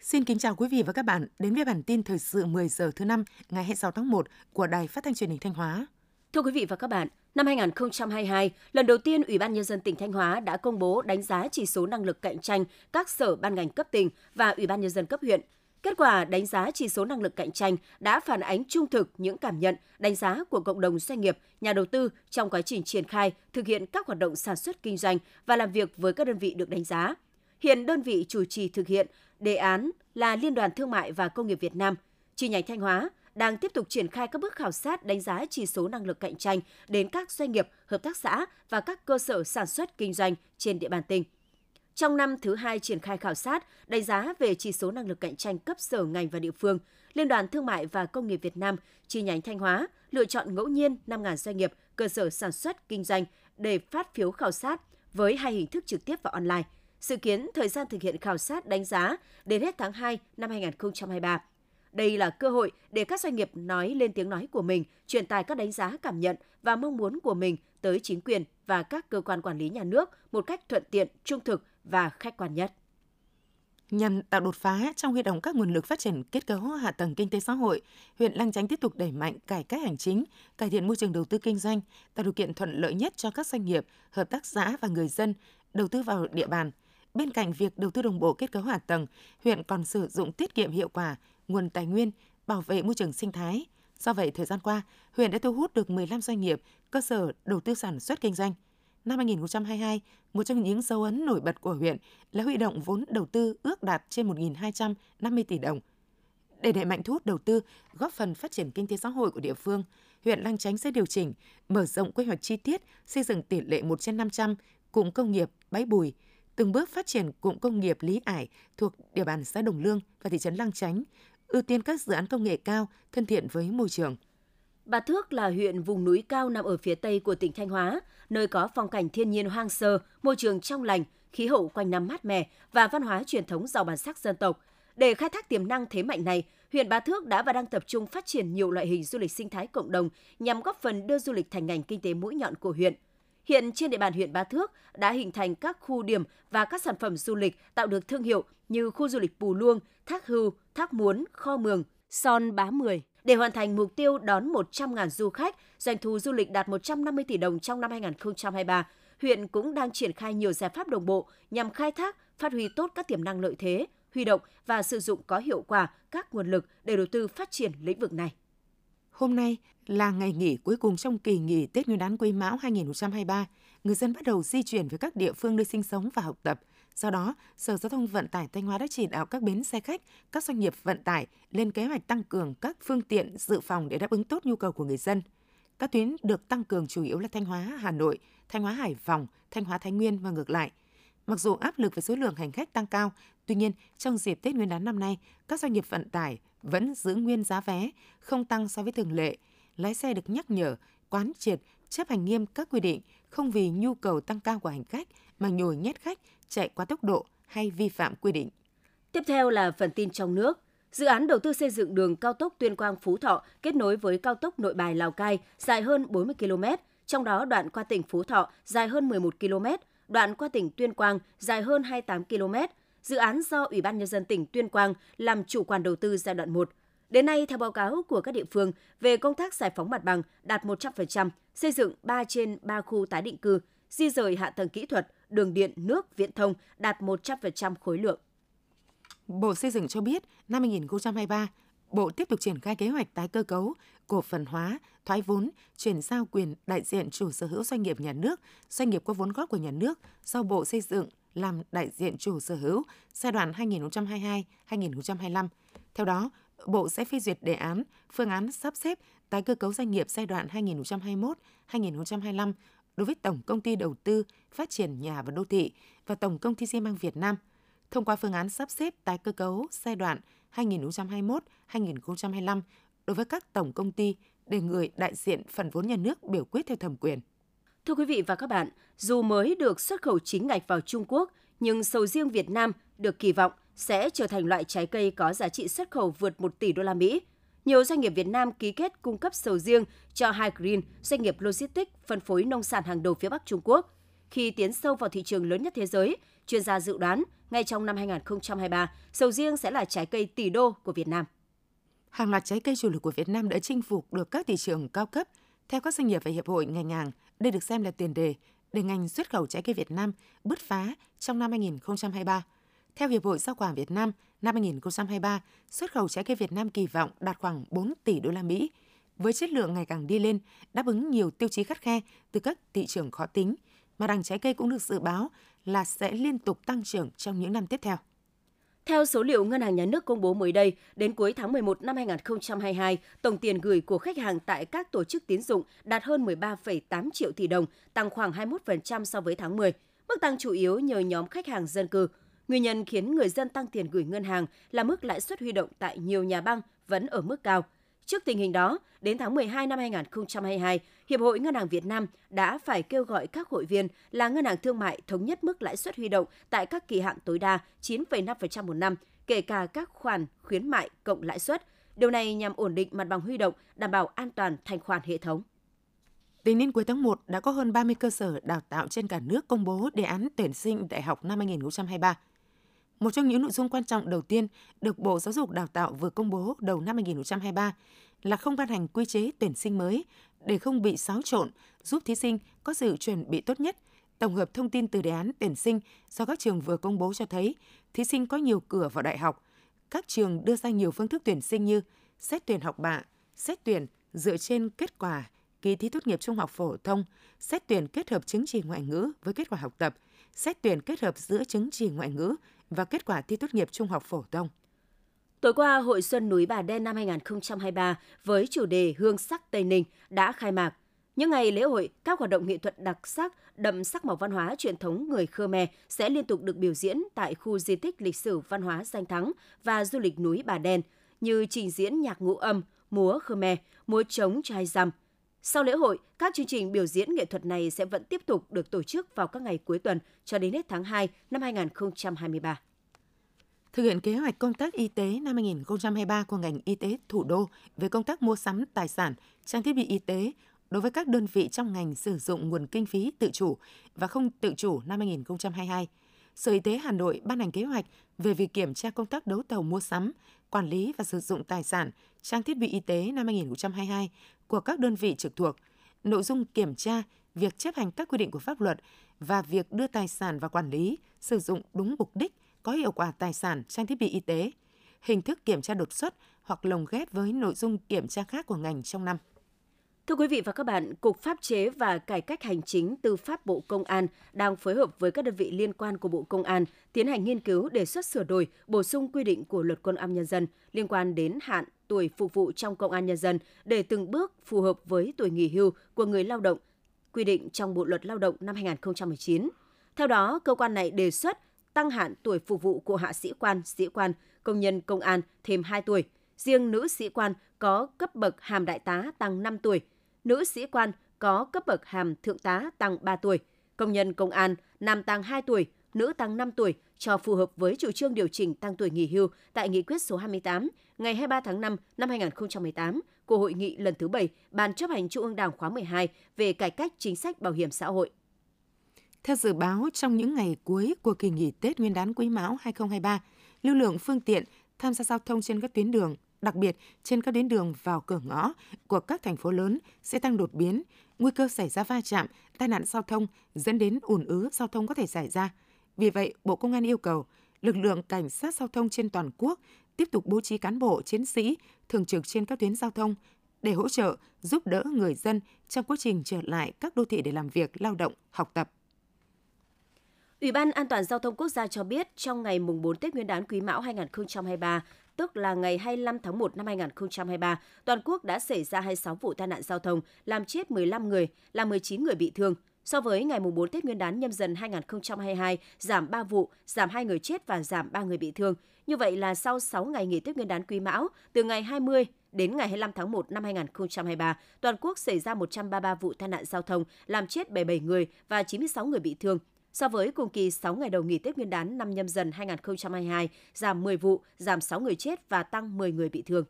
Xin kính chào quý vị và các bạn đến với bản tin thời sự 10 giờ thứ năm ngày 26 tháng 1 của Đài Phát thanh Truyền hình Thanh Hóa. Thưa quý vị và các bạn, năm 2022, lần đầu tiên Ủy ban nhân dân tỉnh Thanh Hóa đã công bố đánh giá chỉ số năng lực cạnh tranh các sở ban ngành cấp tỉnh và Ủy ban nhân dân cấp huyện. Kết quả đánh giá chỉ số năng lực cạnh tranh đã phản ánh trung thực những cảm nhận, đánh giá của cộng đồng doanh nghiệp, nhà đầu tư trong quá trình triển khai, thực hiện các hoạt động sản xuất kinh doanh và làm việc với các đơn vị được đánh giá. Hiện đơn vị chủ trì thực hiện đề án là Liên đoàn Thương mại và Công nghiệp Việt Nam, chi nhánh Thanh Hóa đang tiếp tục triển khai các bước khảo sát đánh giá chỉ số năng lực cạnh tranh đến các doanh nghiệp, hợp tác xã và các cơ sở sản xuất kinh doanh trên địa bàn tỉnh. Trong năm thứ hai triển khai khảo sát, đánh giá về chỉ số năng lực cạnh tranh cấp sở ngành và địa phương, Liên đoàn Thương mại và Công nghiệp Việt Nam chi nhánh Thanh Hóa lựa chọn ngẫu nhiên 5.000 doanh nghiệp, cơ sở sản xuất kinh doanh để phát phiếu khảo sát với hai hình thức trực tiếp và online – Dự kiến thời gian thực hiện khảo sát đánh giá đến hết tháng 2 năm 2023. Đây là cơ hội để các doanh nghiệp nói lên tiếng nói của mình, truyền tải các đánh giá cảm nhận và mong muốn của mình tới chính quyền và các cơ quan quản lý nhà nước một cách thuận tiện, trung thực và khách quan nhất. Nhằm tạo đột phá trong huy động các nguồn lực phát triển kết cấu hạ tầng kinh tế xã hội, huyện Lăng Chánh tiếp tục đẩy mạnh cải cách hành chính, cải thiện môi trường đầu tư kinh doanh, tạo điều kiện thuận lợi nhất cho các doanh nghiệp, hợp tác xã và người dân đầu tư vào địa bàn – Bên cạnh việc đầu tư đồng bộ kết cấu hạ tầng, huyện còn sử dụng tiết kiệm hiệu quả nguồn tài nguyên, bảo vệ môi trường sinh thái. Do vậy, thời gian qua, huyện đã thu hút được 15 doanh nghiệp, cơ sở đầu tư sản xuất kinh doanh. Năm 2022, một trong những dấu ấn nổi bật của huyện là huy động vốn đầu tư ước đạt trên 1.250 tỷ đồng. Để đẩy mạnh thu hút đầu tư, góp phần phát triển kinh tế xã hội của địa phương, huyện Lang Chánh sẽ điều chỉnh, mở rộng quy hoạch chi tiết, xây dựng tỷ lệ 1 trên 500 cụm công nghiệp Bãi Bùi, từng bước phát triển cụm công nghiệp Lý Ải thuộc địa bàn xã Đồng Lương và thị trấn Lang Chánh, ưu tiên các dự án công nghệ cao, thân thiện với môi trường. Bà Thước là huyện vùng núi cao nằm ở phía tây của tỉnh Thanh Hóa, nơi có phong cảnh thiên nhiên hoang sơ, môi trường trong lành, khí hậu quanh năm mát mẻ và văn hóa truyền thống giàu bản sắc dân tộc. Để khai thác tiềm năng thế mạnh này, huyện Bà Thước đã và đang tập trung phát triển nhiều loại hình du lịch sinh thái cộng đồng nhằm góp phần đưa du lịch thành ngành kinh tế mũi nhọn của huyện – Hiện trên địa bàn huyện Ba Thước đã hình thành các khu điểm và các sản phẩm du lịch tạo được thương hiệu như khu du lịch Pù Luông, Thác Hưu, Thác Muốn, Kho Mường, Son Bá Mười. Để hoàn thành mục tiêu đón 100.000 du khách, doanh thu du lịch đạt 150 tỷ đồng trong năm 2023, huyện cũng đang triển khai nhiều giải pháp đồng bộ nhằm khai thác, phát huy tốt các tiềm năng lợi thế, huy động và sử dụng có hiệu quả các nguồn lực để đầu tư phát triển lĩnh vực này. Hôm nay là ngày nghỉ cuối cùng trong kỳ nghỉ Tết Nguyên đán Quý Mão 2023. Người dân bắt đầu di chuyển về các địa phương nơi sinh sống và học tập. Do đó, Sở Giao thông Vận tải Thanh Hóa đã chỉ đạo các bến xe khách, các doanh nghiệp vận tải lên kế hoạch tăng cường các phương tiện dự phòng để đáp ứng tốt nhu cầu của người dân. Các tuyến được tăng cường chủ yếu là Thanh Hóa, Hà Nội, Thanh Hóa Hải Phòng, Thanh Hóa Thái Nguyên và ngược lại. Mặc dù áp lực về số lượng hành khách tăng cao, tuy nhiên trong dịp Tết Nguyên đán năm nay, các doanh nghiệp vận tải vẫn giữ nguyên giá vé, không tăng so với thường lệ. Lái xe được nhắc nhở, quán triệt, chấp hành nghiêm các quy định, không vì nhu cầu tăng cao của hành khách mà nhồi nhét khách, chạy quá tốc độ hay vi phạm quy định. Tiếp theo là phần tin trong nước. Dự án đầu tư xây dựng đường cao tốc Tuyên Quang Phú Thọ kết nối với cao tốc Nội Bài Lào Cai dài hơn 40 km, trong đó đoạn qua tỉnh Phú Thọ dài hơn 11 km, đoạn qua tỉnh Tuyên Quang dài hơn 28 km, dự án do Ủy ban Nhân dân tỉnh Tuyên Quang làm chủ quản đầu tư giai đoạn 1. Đến nay, theo báo cáo của các địa phương về công tác giải phóng mặt bằng đạt 100%, xây dựng 3 trên 3 khu tái định cư, di rời hạ tầng kỹ thuật, đường điện, nước, viễn thông đạt 100% khối lượng. Bộ Xây dựng cho biết, năm 2023, Bộ tiếp tục triển khai kế hoạch tái cơ cấu, cổ phần hóa, thoái vốn, chuyển giao quyền đại diện chủ sở hữu doanh nghiệp nhà nước, doanh nghiệp có vốn góp của nhà nước do Bộ Xây dựng làm đại diện chủ sở hữu giai đoạn 2022-2025. Theo đó, Bộ sẽ phê duyệt đề án, phương án sắp xếp tái cơ cấu doanh nghiệp giai đoạn 2021-2025 đối với Tổng Công ty Đầu tư Phát triển Nhà và Đô thị và Tổng Công ty xi măng Việt Nam, thông qua phương án sắp xếp tái cơ cấu giai đoạn 2021-2025 đối với các tổng công ty để người đại diện phần vốn nhà nước biểu quyết theo thẩm quyền. Thưa quý vị và các bạn, dù mới được xuất khẩu chính ngạch vào Trung Quốc, nhưng sầu riêng Việt Nam được kỳ vọng sẽ trở thành loại trái cây có giá trị xuất khẩu vượt 1 tỷ đô la Mỹ nhiều doanh nghiệp Việt Nam ký kết cung cấp sầu riêng cho Hai Green, doanh nghiệp logistics phân phối nông sản hàng đầu phía Bắc Trung Quốc. Khi tiến sâu vào thị trường lớn nhất thế giới, chuyên gia dự đoán ngay trong năm 2023, sầu riêng sẽ là trái cây tỷ đô của Việt Nam. Hàng loạt trái cây chủ lực của Việt Nam đã chinh phục được các thị trường cao cấp. Theo các doanh nghiệp và hiệp hội ngành hàng, đây được xem là tiền đề để ngành xuất khẩu trái cây Việt Nam bứt phá trong năm 2023. Theo Hiệp hội Rau quả Việt Nam, năm 2023, xuất khẩu trái cây Việt Nam kỳ vọng đạt khoảng 4 tỷ đô la Mỹ, với chất lượng ngày càng đi lên, đáp ứng nhiều tiêu chí khắt khe từ các thị trường khó tính, mà đằng trái cây cũng được dự báo là sẽ liên tục tăng trưởng trong những năm tiếp theo. Theo số liệu Ngân hàng Nhà nước công bố mới đây, đến cuối tháng 11 năm 2022, tổng tiền gửi của khách hàng tại các tổ chức tín dụng đạt hơn 13,8 triệu tỷ đồng, tăng khoảng 21% so với tháng 10. Mức tăng chủ yếu nhờ nhóm khách hàng dân cư. Nguyên nhân khiến người dân tăng tiền gửi ngân hàng là mức lãi suất huy động tại nhiều nhà băng vẫn ở mức cao. Trước tình hình đó, đến tháng 12 năm 2022, Hiệp hội Ngân hàng Việt Nam đã phải kêu gọi các hội viên là ngân hàng thương mại thống nhất mức lãi suất huy động tại các kỳ hạn tối đa 9,5% một năm, kể cả các khoản khuyến mại cộng lãi suất. Điều này nhằm ổn định mặt bằng huy động, đảm bảo an toàn thanh khoản hệ thống. Tính đến cuối tháng 1, đã có hơn 30 cơ sở đào tạo trên cả nước công bố đề án tuyển sinh đại học năm 2023. Một trong những nội dung quan trọng đầu tiên được Bộ Giáo dục Đào tạo vừa công bố đầu năm 2023 là không ban hành quy chế tuyển sinh mới để không bị xáo trộn, giúp thí sinh có sự chuẩn bị tốt nhất. Tổng hợp thông tin từ đề án tuyển sinh do các trường vừa công bố cho thấy thí sinh có nhiều cửa vào đại học. Các trường đưa ra nhiều phương thức tuyển sinh như xét tuyển học bạ, xét tuyển dựa trên kết quả kỳ thi tốt nghiệp trung học phổ thông, xét tuyển kết hợp chứng chỉ ngoại ngữ với kết quả học tập, xét tuyển kết hợp giữa chứng chỉ ngoại ngữ và kết quả thi tốt nghiệp trung học phổ thông. Tối qua, Hội Xuân Núi Bà Đen năm 2023 với chủ đề Hương sắc Tây Ninh đã khai mạc. Những ngày lễ hội, các hoạt động nghệ thuật đặc sắc, đậm sắc màu văn hóa truyền thống người Khmer sẽ liên tục được biểu diễn tại khu di tích lịch sử văn hóa danh thắng và du lịch núi Bà Đen, như trình diễn nhạc ngũ âm, múa Khmer, múa trống trai rằm. Sau lễ hội, các chương trình biểu diễn nghệ thuật này sẽ vẫn tiếp tục được tổ chức vào các ngày cuối tuần cho đến hết tháng 2 năm 2023 thực hiện kế hoạch công tác y tế năm 2023 của ngành y tế thủ đô về công tác mua sắm tài sản, trang thiết bị y tế đối với các đơn vị trong ngành sử dụng nguồn kinh phí tự chủ và không tự chủ năm 2022. Sở Y tế Hà Nội ban hành kế hoạch về việc kiểm tra công tác đấu thầu mua sắm, quản lý và sử dụng tài sản, trang thiết bị y tế năm 2022 của các đơn vị trực thuộc. Nội dung kiểm tra việc chấp hành các quy định của pháp luật và việc đưa tài sản và quản lý, sử dụng đúng mục đích có hiệu quả tài sản, trang thiết bị y tế, hình thức kiểm tra đột xuất hoặc lồng ghép với nội dung kiểm tra khác của ngành trong năm. Thưa quý vị và các bạn, Cục Pháp chế và Cải cách Hành chính Tư pháp Bộ Công an đang phối hợp với các đơn vị liên quan của Bộ Công an tiến hành nghiên cứu đề xuất sửa đổi, bổ sung quy định của Luật Quân an Nhân dân liên quan đến hạn tuổi phục vụ trong Công an Nhân dân để từng bước phù hợp với tuổi nghỉ hưu của người lao động, quy định trong Bộ Luật Lao động năm 2019. Theo đó, cơ quan này đề xuất tăng hạn tuổi phục vụ của hạ sĩ quan, sĩ quan, công nhân công an thêm 2 tuổi. Riêng nữ sĩ quan có cấp bậc hàm đại tá tăng 5 tuổi, nữ sĩ quan có cấp bậc hàm thượng tá tăng 3 tuổi. Công nhân công an nam tăng 2 tuổi, nữ tăng 5 tuổi cho phù hợp với chủ trương điều chỉnh tăng tuổi nghỉ hưu tại nghị quyết số 28 ngày 23 tháng 5 năm 2018 của Hội nghị lần thứ 7 Ban chấp hành Trung ương Đảng khóa 12 về cải cách chính sách bảo hiểm xã hội. Theo dự báo, trong những ngày cuối của kỳ nghỉ Tết Nguyên đán Quý Mão 2023, lưu lượng phương tiện tham gia giao thông trên các tuyến đường, đặc biệt trên các tuyến đường vào cửa ngõ của các thành phố lớn sẽ tăng đột biến, nguy cơ xảy ra va chạm, tai nạn giao thông dẫn đến ùn ứ giao thông có thể xảy ra. Vì vậy, Bộ Công an yêu cầu lực lượng cảnh sát giao thông trên toàn quốc tiếp tục bố trí cán bộ, chiến sĩ thường trực trên các tuyến giao thông để hỗ trợ, giúp đỡ người dân trong quá trình trở lại các đô thị để làm việc, lao động, học tập. Ủy ban An toàn giao thông quốc gia cho biết trong ngày mùng 4 Tết Nguyên đán Quý Mão 2023, tức là ngày 25 tháng 1 năm 2023, toàn quốc đã xảy ra 26 vụ tai nạn giao thông, làm chết 15 người, làm 19 người bị thương. So với ngày mùng 4 Tết Nguyên đán nhâm dần 2022, giảm 3 vụ, giảm 2 người chết và giảm 3 người bị thương. Như vậy là sau 6 ngày nghỉ Tết Nguyên đán Quý Mão, từ ngày 20 đến ngày 25 tháng 1 năm 2023, toàn quốc xảy ra 133 vụ tai nạn giao thông, làm chết 77 người và 96 người bị thương, So với cùng kỳ 6 ngày đầu nghỉ Tết Nguyên đán năm nhâm dần 2022, giảm 10 vụ, giảm 6 người chết và tăng 10 người bị thương.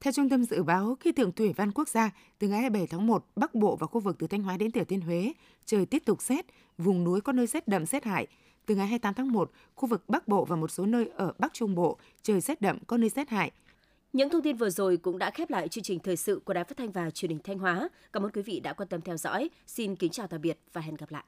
Theo Trung tâm Dự báo Khí tượng Thủy văn Quốc gia, từ ngày 27 tháng 1, Bắc Bộ và khu vực từ Thanh Hóa đến Thừa Thiên Huế, trời tiếp tục rét, vùng núi có nơi rét đậm rét hại. Từ ngày 28 tháng 1, khu vực Bắc Bộ và một số nơi ở Bắc Trung Bộ, trời rét đậm có nơi rét hại. Những thông tin vừa rồi cũng đã khép lại chương trình thời sự của Đài Phát thanh và Truyền hình Thanh Hóa. Cảm ơn quý vị đã quan tâm theo dõi. Xin kính chào tạm biệt và hẹn gặp lại.